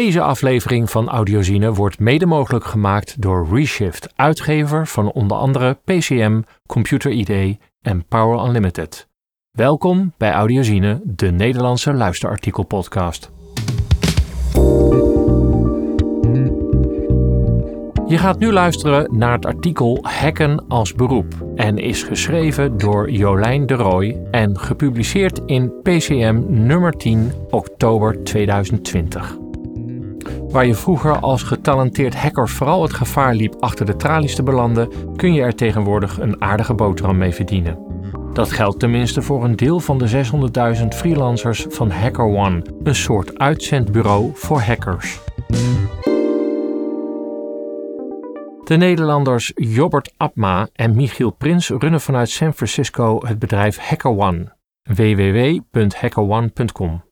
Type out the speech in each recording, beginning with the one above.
Deze aflevering van Audiozine wordt mede mogelijk gemaakt door Reshift, uitgever van onder andere PCM, Computer ID en Power Unlimited. Welkom bij Audiozine, de Nederlandse luisterartikelpodcast. Je gaat nu luisteren naar het artikel Hacken als beroep en is geschreven door Jolijn de Rooij en gepubliceerd in PCM nummer 10 oktober 2020. Waar je vroeger als getalenteerd hacker vooral het gevaar liep achter de tralies te belanden, kun je er tegenwoordig een aardige boterham mee verdienen. Dat geldt tenminste voor een deel van de 600.000 freelancers van HackerOne, een soort uitzendbureau voor hackers. De Nederlanders Jobbert Abma en Michiel Prins runnen vanuit San Francisco het bedrijf HackerOne, www.hackerone.com.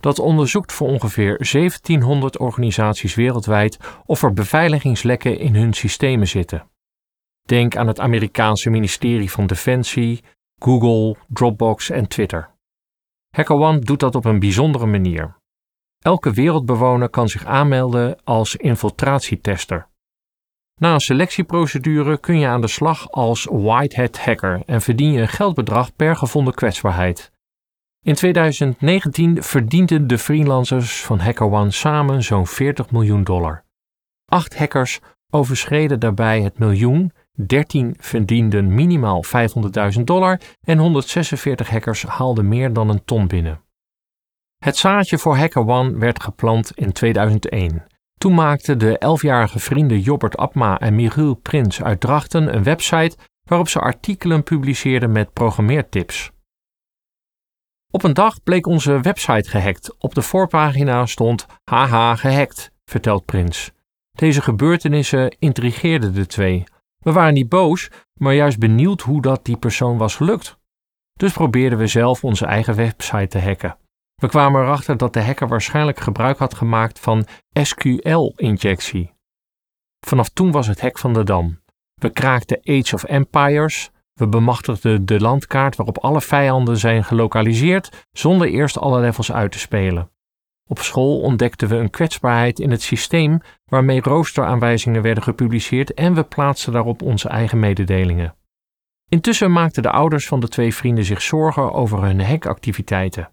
Dat onderzoekt voor ongeveer 1700 organisaties wereldwijd of er beveiligingslekken in hun systemen zitten. Denk aan het Amerikaanse ministerie van Defensie, Google, Dropbox en Twitter. HackerOne doet dat op een bijzondere manier. Elke wereldbewoner kan zich aanmelden als infiltratietester. Na een selectieprocedure kun je aan de slag als whitehead hacker en verdien je een geldbedrag per gevonden kwetsbaarheid. In 2019 verdienden de freelancers van HackerOne samen zo'n 40 miljoen dollar. Acht hackers overschreden daarbij het miljoen, 13 verdienden minimaal 500.000 dollar en 146 hackers haalden meer dan een ton binnen. Het zaadje voor HackerOne werd geplant in 2001. Toen maakten de elfjarige vrienden Jobbert Abma en Michiel Prins uit Drachten een website waarop ze artikelen publiceerden met programmeertips. Op een dag bleek onze website gehackt. Op de voorpagina stond haha gehackt, vertelt Prins. Deze gebeurtenissen intrigeerden de twee. We waren niet boos, maar juist benieuwd hoe dat die persoon was gelukt. Dus probeerden we zelf onze eigen website te hacken. We kwamen erachter dat de hacker waarschijnlijk gebruik had gemaakt van SQL-injectie. Vanaf toen was het hek van de dam. We kraakten Age of Empires, we bemachtigden de landkaart waarop alle vijanden zijn gelokaliseerd zonder eerst alle levels uit te spelen. Op school ontdekten we een kwetsbaarheid in het systeem waarmee roosteraanwijzingen werden gepubliceerd en we plaatsten daarop onze eigen mededelingen. Intussen maakten de ouders van de twee vrienden zich zorgen over hun hackactiviteiten.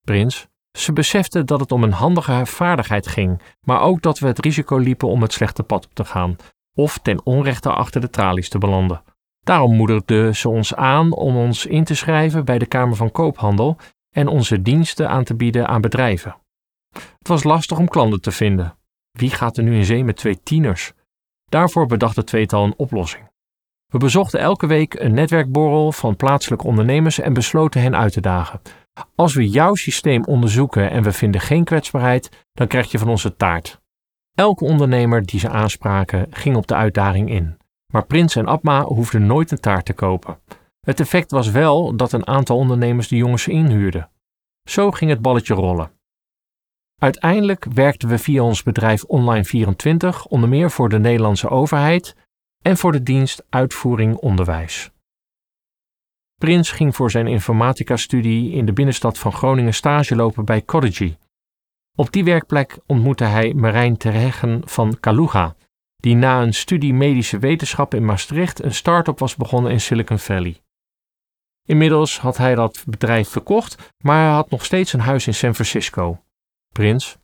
Prins, ze beseften dat het om een handige vaardigheid ging, maar ook dat we het risico liepen om het slechte pad op te gaan of ten onrechte achter de tralies te belanden. Daarom moedigde ze ons aan om ons in te schrijven bij de Kamer van Koophandel en onze diensten aan te bieden aan bedrijven. Het was lastig om klanten te vinden. Wie gaat er nu in zee met twee tieners? Daarvoor bedacht het tweetal een oplossing. We bezochten elke week een netwerkborrel van plaatselijke ondernemers en besloten hen uit te dagen. Als we jouw systeem onderzoeken en we vinden geen kwetsbaarheid, dan krijg je van onze taart. Elke ondernemer die ze aanspraken ging op de uitdaging in. Maar Prins en Abma hoefden nooit een taart te kopen. Het effect was wel dat een aantal ondernemers de jongens inhuurden. Zo ging het balletje rollen. Uiteindelijk werkten we via ons bedrijf Online24 onder meer voor de Nederlandse overheid en voor de dienst Uitvoering Onderwijs. Prins ging voor zijn informatica-studie in de binnenstad van Groningen stage lopen bij Codigy. Op die werkplek ontmoette hij Marijn Terheggen van Kaluga, die na een studie medische wetenschap in Maastricht een start-up was begonnen in Silicon Valley. Inmiddels had hij dat bedrijf verkocht, maar hij had nog steeds een huis in San Francisco. Prins,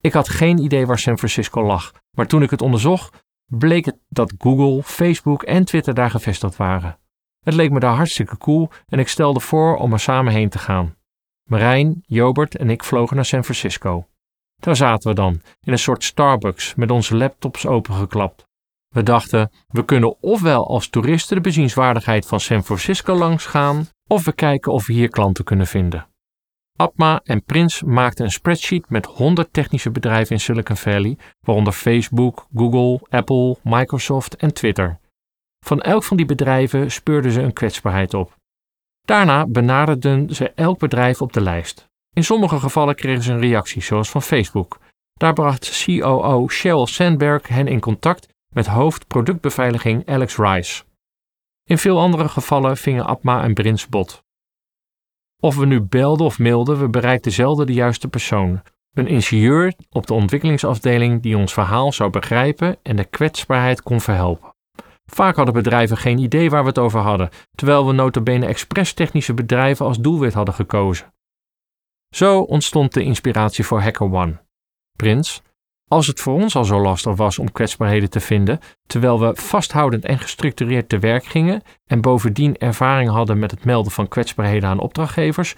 ik had geen idee waar San Francisco lag, maar toen ik het onderzocht, bleek het dat Google, Facebook en Twitter daar gevestigd waren. Het leek me daar hartstikke cool en ik stelde voor om er samen heen te gaan. Marijn, Jobert en ik vlogen naar San Francisco. Daar zaten we dan, in een soort Starbucks met onze laptops opengeklapt. We dachten, we kunnen ofwel als toeristen de bezienswaardigheid van San Francisco langs gaan, of we kijken of we hier klanten kunnen vinden. Atma en Prins maakten een spreadsheet met 100 technische bedrijven in Silicon Valley, waaronder Facebook, Google, Apple, Microsoft en Twitter. Van elk van die bedrijven speurden ze een kwetsbaarheid op. Daarna benaderden ze elk bedrijf op de lijst. In sommige gevallen kregen ze een reactie, zoals van Facebook. Daar bracht COO Sheryl Sandberg hen in contact met hoofd productbeveiliging Alex Rice. In veel andere gevallen vingen Abma en Brins bot. Of we nu belden of mailden, we bereikten zelden de juiste persoon. Een ingenieur op de ontwikkelingsafdeling die ons verhaal zou begrijpen en de kwetsbaarheid kon verhelpen. Vaak hadden bedrijven geen idee waar we het over hadden, terwijl we notabene expres technische bedrijven als doelwit hadden gekozen. Zo ontstond de inspiratie voor HackerOne. Prins, als het voor ons al zo lastig was om kwetsbaarheden te vinden, terwijl we vasthoudend en gestructureerd te werk gingen en bovendien ervaring hadden met het melden van kwetsbaarheden aan opdrachtgevers,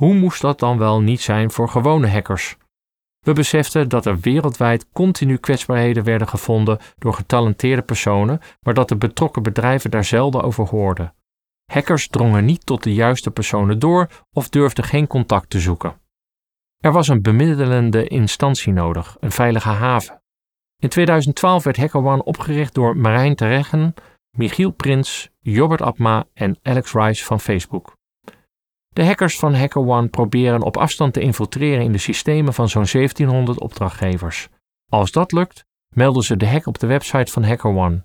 hoe moest dat dan wel niet zijn voor gewone hackers? We beseften dat er wereldwijd continu kwetsbaarheden werden gevonden door getalenteerde personen, maar dat de betrokken bedrijven daar zelden over hoorden. Hackers drongen niet tot de juiste personen door of durfden geen contact te zoeken. Er was een bemiddelende instantie nodig, een veilige haven. In 2012 werd HackerOne opgericht door Marijn Tereggen, Michiel Prins, Jobbert Abma en Alex Rice van Facebook. De hackers van HackerOne proberen op afstand te infiltreren in de systemen van zo'n 1700 opdrachtgevers. Als dat lukt, melden ze de hack op de website van HackerOne.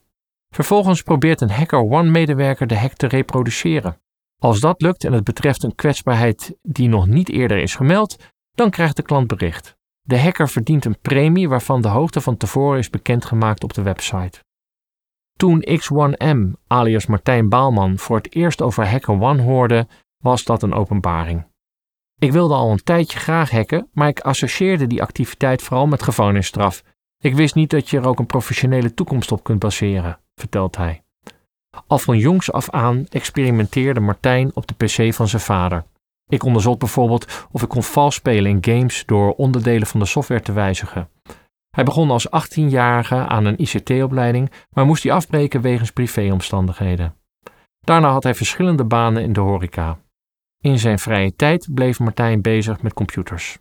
Vervolgens probeert een HackerOne-medewerker de hack te reproduceren. Als dat lukt en het betreft een kwetsbaarheid die nog niet eerder is gemeld, dan krijgt de klant bericht. De hacker verdient een premie waarvan de hoogte van tevoren is bekendgemaakt op de website. Toen X1M, alias Martijn Baalman, voor het eerst over HackerOne hoorde, was dat een openbaring. Ik wilde al een tijdje graag hacken, maar ik associeerde die activiteit vooral met gevangenisstraf. Ik wist niet dat je er ook een professionele toekomst op kunt baseren, vertelt hij. Al van jongs af aan experimenteerde Martijn op de PC van zijn vader. Ik onderzocht bijvoorbeeld of ik kon vals spelen in games door onderdelen van de software te wijzigen. Hij begon als 18-jarige aan een ICT-opleiding, maar moest die afbreken wegens privéomstandigheden. Daarna had hij verschillende banen in de horeca. In zijn vrije tijd bleef Martijn bezig met computers.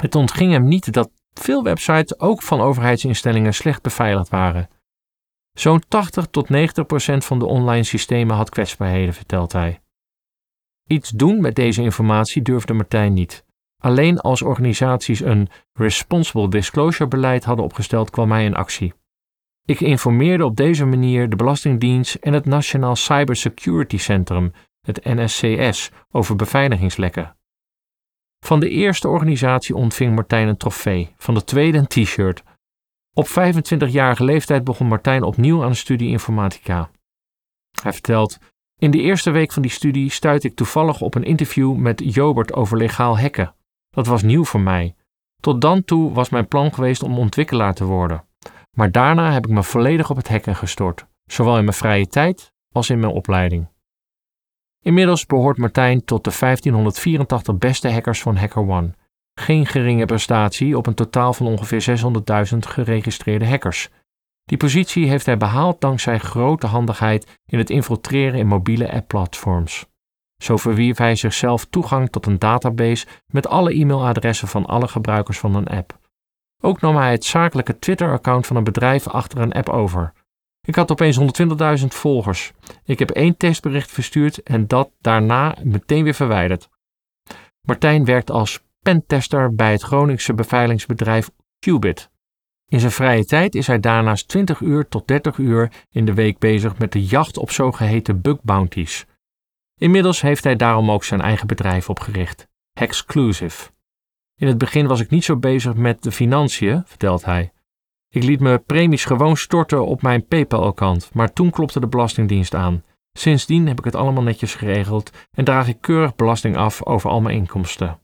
Het ontging hem niet dat veel websites, ook van overheidsinstellingen, slecht beveiligd waren. Zo'n 80 tot 90 procent van de online systemen had kwetsbaarheden, vertelt hij. Iets doen met deze informatie durfde Martijn niet. Alleen als organisaties een responsible disclosure beleid hadden opgesteld, kwam hij in actie. Ik informeerde op deze manier de Belastingdienst en het Nationaal Cybersecurity Centrum, het NSCS, over beveiligingslekken. Van de eerste organisatie ontving Martijn een trofee, van de tweede een t-shirt. Op 25-jarige leeftijd begon Martijn opnieuw aan de studie informatica. Hij vertelt: In de eerste week van die studie stuitte ik toevallig op een interview met Jobert over legaal hacken. Dat was nieuw voor mij. Tot dan toe was mijn plan geweest om ontwikkelaar te worden. Maar daarna heb ik me volledig op het hacken gestort, zowel in mijn vrije tijd als in mijn opleiding. Inmiddels behoort Martijn tot de 1584 beste hackers van HackerOne. Geen geringe prestatie op een totaal van ongeveer 600.000 geregistreerde hackers. Die positie heeft hij behaald dankzij grote handigheid in het infiltreren in mobiele app-platforms. Zo verwierf hij zichzelf toegang tot een database met alle e-mailadressen van alle gebruikers van een app. Ook nam hij het zakelijke Twitter-account van een bedrijf achter een app over. Ik had opeens 120.000 volgers. Ik heb één testbericht verstuurd en dat daarna meteen weer verwijderd. Martijn werkt als pentester bij het Groningse beveiligingsbedrijf Qubit. In zijn vrije tijd is hij daarnaast 20 uur tot 30 uur in de week bezig met de jacht op zogeheten bug bounties. Inmiddels heeft hij daarom ook zijn eigen bedrijf opgericht, Hexclusive. In het begin was ik niet zo bezig met de financiën, vertelt hij. Ik liet mijn premies gewoon storten op mijn PayPal-account, maar toen klopte de Belastingdienst aan. Sindsdien heb ik het allemaal netjes geregeld en draag ik keurig belasting af over al mijn inkomsten.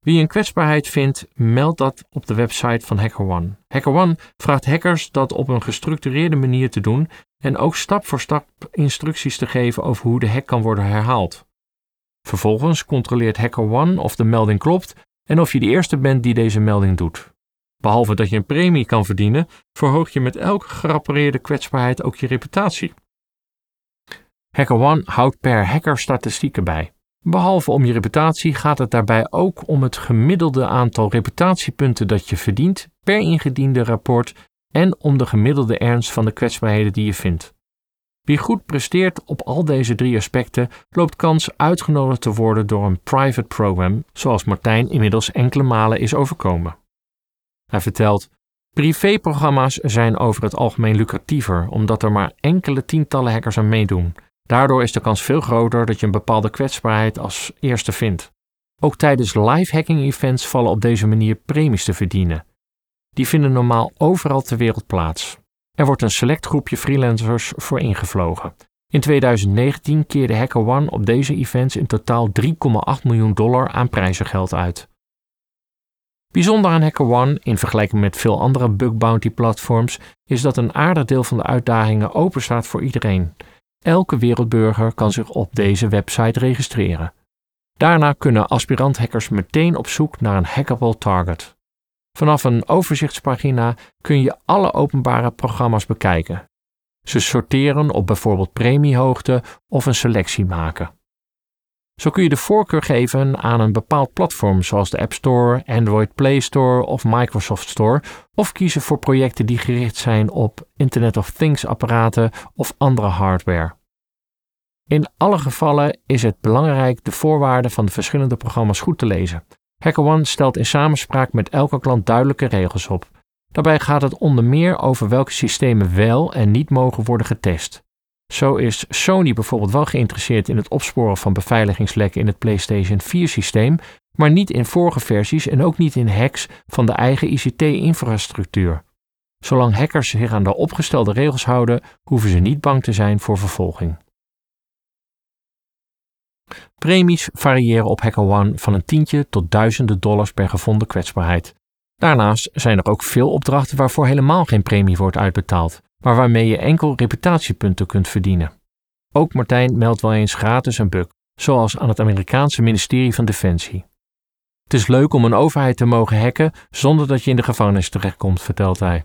Wie een kwetsbaarheid vindt, meldt dat op de website van HackerOne. HackerOne vraagt hackers dat op een gestructureerde manier te doen en ook stap voor stap instructies te geven over hoe de hack kan worden herhaald. Vervolgens controleert HackerOne of de melding klopt en of je de eerste bent die deze melding doet. Behalve dat je een premie kan verdienen, verhoog je met elke gerappareerde kwetsbaarheid ook je reputatie. HackerOne houdt per hacker statistieken bij. Behalve om je reputatie gaat het daarbij ook om het gemiddelde aantal reputatiepunten dat je verdient per ingediende rapport en om de gemiddelde ernst van de kwetsbaarheden die je vindt. Wie goed presteert op al deze drie aspecten loopt kans uitgenodigd te worden door een private program, zoals Martijn inmiddels enkele malen is overkomen. Hij vertelt: Privéprogramma's zijn over het algemeen lucratiever, omdat er maar enkele tientallen hackers aan meedoen. Daardoor is de kans veel groter dat je een bepaalde kwetsbaarheid als eerste vindt. Ook tijdens live hacking events vallen op deze manier premies te verdienen. Die vinden normaal overal ter wereld plaats. Er wordt een select groepje freelancers voor ingevlogen. In 2019 keerde HackerOne op deze events in totaal 3,8 miljoen dollar aan prijzengeld uit. Bijzonder aan HackerOne, in vergelijking met veel andere bug bounty platforms, is dat een aardig deel van de uitdagingen openstaat voor iedereen. Elke wereldburger kan zich op deze website registreren. Daarna kunnen aspirant-hackers meteen op zoek naar een hackable target. Vanaf een overzichtspagina kun je alle openbare programma's bekijken. Ze sorteren op bijvoorbeeld premiehoogte of een selectie maken. Zo kun je de voorkeur geven aan een bepaald platform zoals de App Store, Android Play Store of Microsoft Store, of kiezen voor projecten die gericht zijn op Internet of Things apparaten of andere hardware. In alle gevallen is het belangrijk de voorwaarden van de verschillende programma's goed te lezen. HackerOne stelt in samenspraak met elke klant duidelijke regels op. Daarbij gaat het onder meer over welke systemen wel en niet mogen worden getest. Zo is Sony bijvoorbeeld wel geïnteresseerd in het opsporen van beveiligingslekken in het PlayStation 4-systeem, maar niet in vorige versies en ook niet in hacks van de eigen ICT-infrastructuur. Zolang hackers zich aan de opgestelde regels houden, hoeven ze niet bang te zijn voor vervolging. Premies variëren op HackerOne van een tientje tot duizenden dollars per gevonden kwetsbaarheid. Daarnaast zijn er ook veel opdrachten waarvoor helemaal geen premie wordt uitbetaald, maar waarmee je enkel reputatiepunten kunt verdienen. Ook Martijn meldt wel eens gratis een bug, zoals aan het Amerikaanse ministerie van Defensie. Het is leuk om een overheid te mogen hacken zonder dat je in de gevangenis terechtkomt, vertelt hij.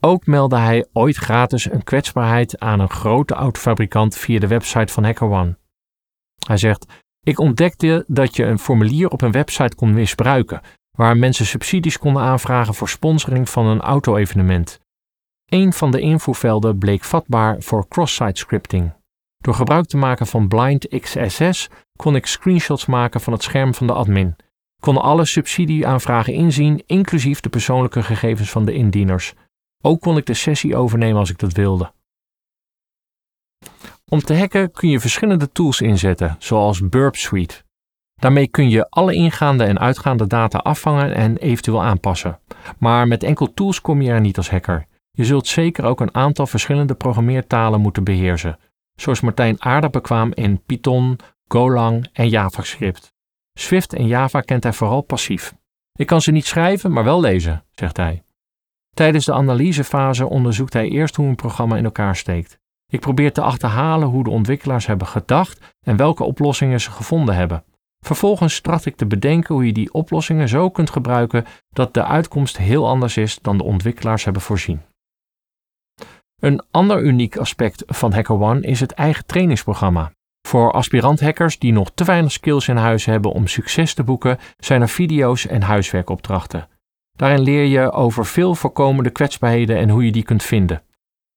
Ook meldde hij ooit gratis een kwetsbaarheid aan een grote autofabrikant via de website van HackerOne. Hij zegt: Ik ontdekte dat je een formulier op een website kon misbruiken, waar mensen subsidies konden aanvragen voor sponsoring van een auto-evenement. Een van de invoervelden bleek vatbaar voor cross-site scripting. Door gebruik te maken van Blind XSS kon ik screenshots maken van het scherm van de admin. Kon alle subsidieaanvragen inzien, inclusief de persoonlijke gegevens van de indieners. Ook kon ik de sessie overnemen als ik dat wilde. Om te hacken kun je verschillende tools inzetten, zoals Burp Suite. Daarmee kun je alle ingaande en uitgaande data afvangen en eventueel aanpassen. Maar met enkel tools kom je er niet als hacker. Je zult zeker ook een aantal verschillende programmeertalen moeten beheersen, zoals Martijn aardig bekwaam in Python, Golang en JavaScript. Swift en Java kent hij vooral passief. Ik kan ze niet schrijven, maar wel lezen, zegt hij. Tijdens de analysefase onderzoekt hij eerst hoe een programma in elkaar steekt. Ik probeer te achterhalen hoe de ontwikkelaars hebben gedacht en welke oplossingen ze gevonden hebben. Vervolgens tracht ik te bedenken hoe je die oplossingen zo kunt gebruiken dat de uitkomst heel anders is dan de ontwikkelaars hebben voorzien. Een ander uniek aspect van HackerOne is het eigen trainingsprogramma. Voor aspirant-hackers die nog te weinig skills in huis hebben om succes te boeken, zijn er video's en huiswerkopdrachten. Daarin leer je over veel voorkomende kwetsbaarheden en hoe je die kunt vinden.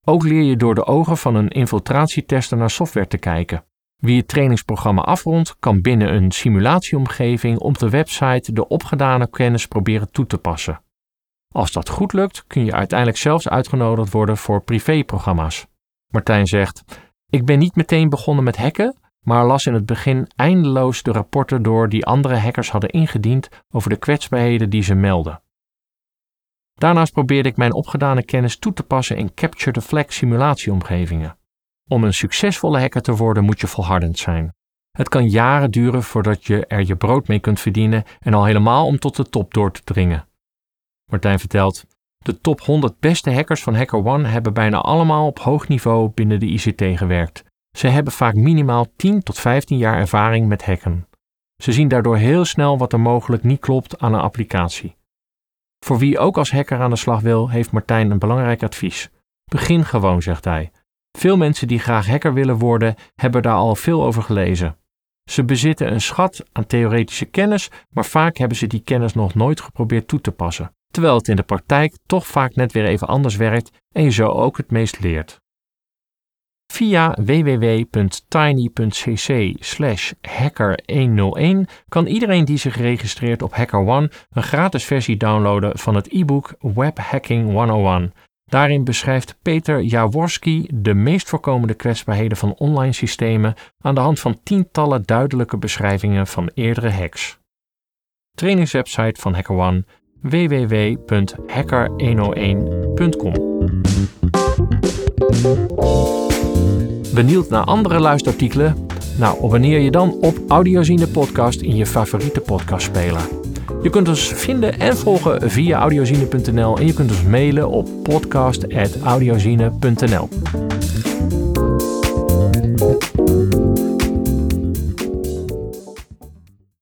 Ook leer je door de ogen van een infiltratietester naar software te kijken. Wie het trainingsprogramma afrondt, kan binnen een simulatieomgeving op de website de opgedane kennis proberen toe te passen. Als dat goed lukt, kun je uiteindelijk zelfs uitgenodigd worden voor privéprogramma's. Martijn zegt: Ik ben niet meteen begonnen met hacken, maar las in het begin eindeloos de rapporten door die andere hackers hadden ingediend over de kwetsbaarheden die ze melden. Daarnaast probeerde ik mijn opgedane kennis toe te passen in Capture the Flag simulatieomgevingen. Om een succesvolle hacker te worden moet je volhardend zijn. Het kan jaren duren voordat je er je brood mee kunt verdienen en al helemaal om tot de top door te dringen. Martijn vertelt: De top 100 beste hackers van HackerOne hebben bijna allemaal op hoog niveau binnen de ICT gewerkt. Ze hebben vaak minimaal 10 tot 15 jaar ervaring met hacken. Ze zien daardoor heel snel wat er mogelijk niet klopt aan een applicatie. Voor wie ook als hacker aan de slag wil, heeft Martijn een belangrijk advies. Begin gewoon, zegt hij. Veel mensen die graag hacker willen worden, hebben daar al veel over gelezen. Ze bezitten een schat aan theoretische kennis, maar vaak hebben ze die kennis nog nooit geprobeerd toe te passen, terwijl het in de praktijk toch vaak net weer even anders werkt en je zo ook het meest leert. Via www.tiny.cc hacker101 kan iedereen die zich registreert op HackerOne een gratis versie downloaden van het e-book Web Hacking 101. Daarin beschrijft Peter Jaworski de meest voorkomende kwetsbaarheden van online systemen aan de hand van tientallen duidelijke beschrijvingen van eerdere hacks. trainingswebsite van HackerOne www.hacker101.com. Benieuwd naar andere luisterartikelen? Nou, abonneer je dan op Audiozine Podcast in je favoriete podcastspeler. Je kunt ons vinden en volgen via audiozine.nl en je kunt ons mailen op podcast.audiozine.nl.